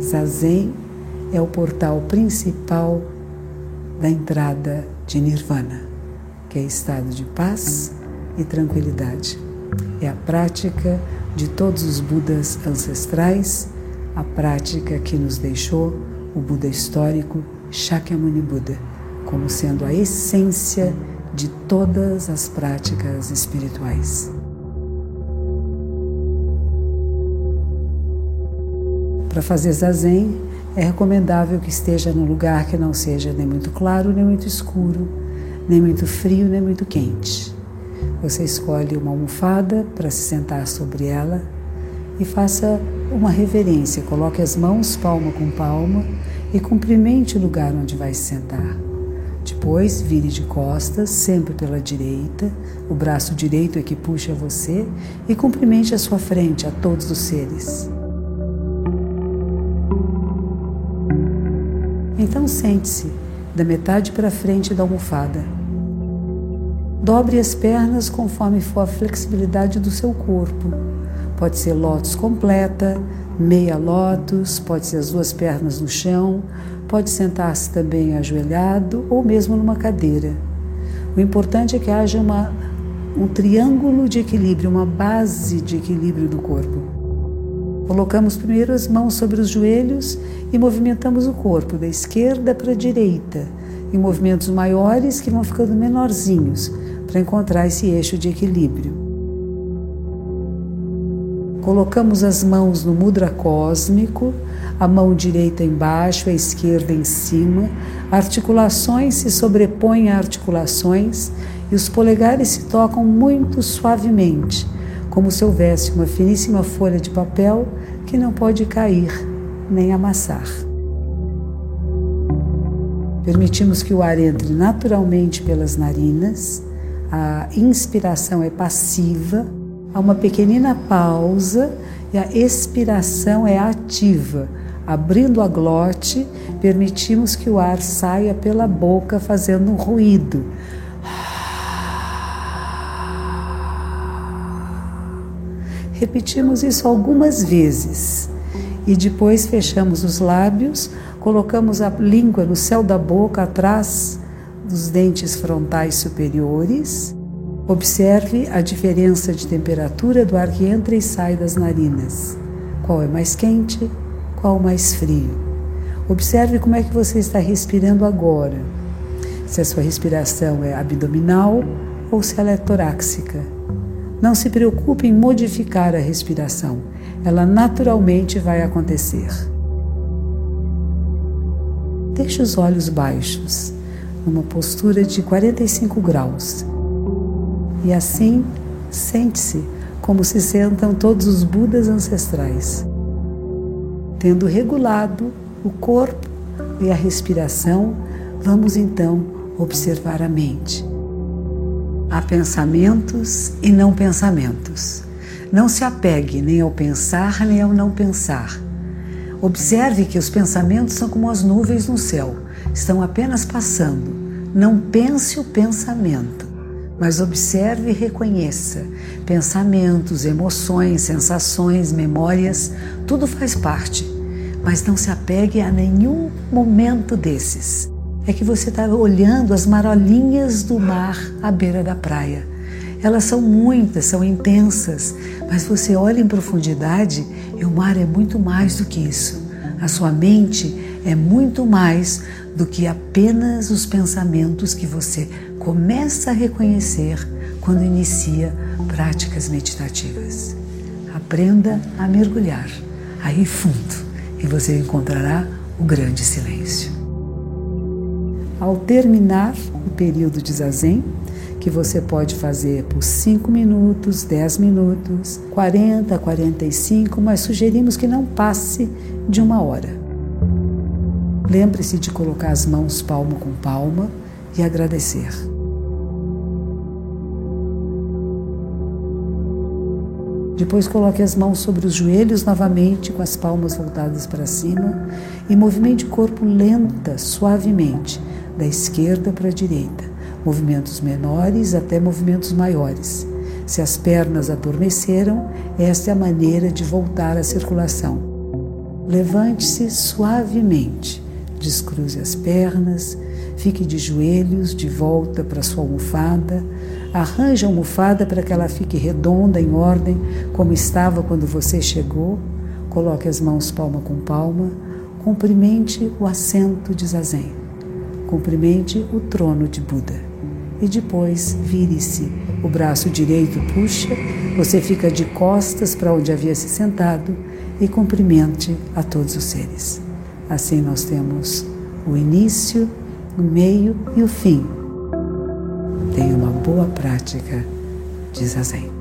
Zazen é o portal principal da entrada de Nirvana, que é estado de paz e tranquilidade. É a prática de todos os Budas ancestrais, a prática que nos deixou o Buda histórico Shakyamuni Buda, como sendo a essência de todas as práticas espirituais. Para fazer zazen, é recomendável que esteja num lugar que não seja nem muito claro, nem muito escuro, nem muito frio, nem muito quente. Você escolhe uma almofada para se sentar sobre ela e faça uma reverência. Coloque as mãos palma com palma e cumprimente o lugar onde vai se sentar. Depois, vire de costas, sempre pela direita, o braço direito é que puxa você e cumprimente a sua frente a todos os seres. Então sente-se da metade para frente da almofada. Dobre as pernas conforme for a flexibilidade do seu corpo. Pode ser lótus completa, meia lótus, pode ser as duas pernas no chão, pode sentar-se também ajoelhado ou mesmo numa cadeira. O importante é que haja uma, um triângulo de equilíbrio, uma base de equilíbrio do corpo. Colocamos primeiro as mãos sobre os joelhos e movimentamos o corpo da esquerda para a direita, em movimentos maiores que vão ficando menorzinhos, para encontrar esse eixo de equilíbrio. Colocamos as mãos no mudra cósmico, a mão direita embaixo, a esquerda em cima, articulações se sobrepõem a articulações e os polegares se tocam muito suavemente como se houvesse uma finíssima folha de papel que não pode cair nem amassar. Permitimos que o ar entre naturalmente pelas narinas, a inspiração é passiva, há uma pequenina pausa e a expiração é ativa. Abrindo a glote, permitimos que o ar saia pela boca fazendo um ruído Repetimos isso algumas vezes e depois fechamos os lábios, colocamos a língua no céu da boca atrás dos dentes frontais superiores. Observe a diferença de temperatura do ar que entra e sai das narinas. Qual é mais quente, qual mais frio. Observe como é que você está respirando agora. Se a sua respiração é abdominal ou se ela é torácica. Não se preocupe em modificar a respiração, ela naturalmente vai acontecer. Deixe os olhos baixos, numa postura de 45 graus. E assim, sente-se como se sentam todos os Budas ancestrais. Tendo regulado o corpo e a respiração, vamos então observar a mente. Há pensamentos e não pensamentos. Não se apegue nem ao pensar nem ao não pensar. Observe que os pensamentos são como as nuvens no céu, estão apenas passando. Não pense o pensamento, mas observe e reconheça. Pensamentos, emoções, sensações, memórias, tudo faz parte, mas não se apegue a nenhum momento desses é que você está olhando as marolinhas do mar à beira da praia. Elas são muitas, são intensas, mas você olha em profundidade e o mar é muito mais do que isso. A sua mente é muito mais do que apenas os pensamentos que você começa a reconhecer quando inicia práticas meditativas. Aprenda a mergulhar, a ir fundo, e você encontrará o grande silêncio. Ao terminar o período de zazen, que você pode fazer por 5 minutos, 10 minutos, 40, 45, mas sugerimos que não passe de uma hora. Lembre-se de colocar as mãos palma com palma e agradecer. Depois coloque as mãos sobre os joelhos novamente, com as palmas voltadas para cima, e movimente o corpo lenta, suavemente, da esquerda para a direita, movimentos menores até movimentos maiores. Se as pernas adormeceram, esta é a maneira de voltar à circulação. Levante-se suavemente, descruze as pernas, fique de joelhos de volta para sua almofada, arranje a almofada para que ela fique redonda, em ordem, como estava quando você chegou. Coloque as mãos palma com palma, cumprimente o assento de Zazen, cumprimente o trono de Buda. E depois vire-se. O braço direito puxa, você fica de costas para onde havia se sentado e cumprimente a todos os seres. Assim nós temos o início, o meio e o fim. Boa prática de Zazen.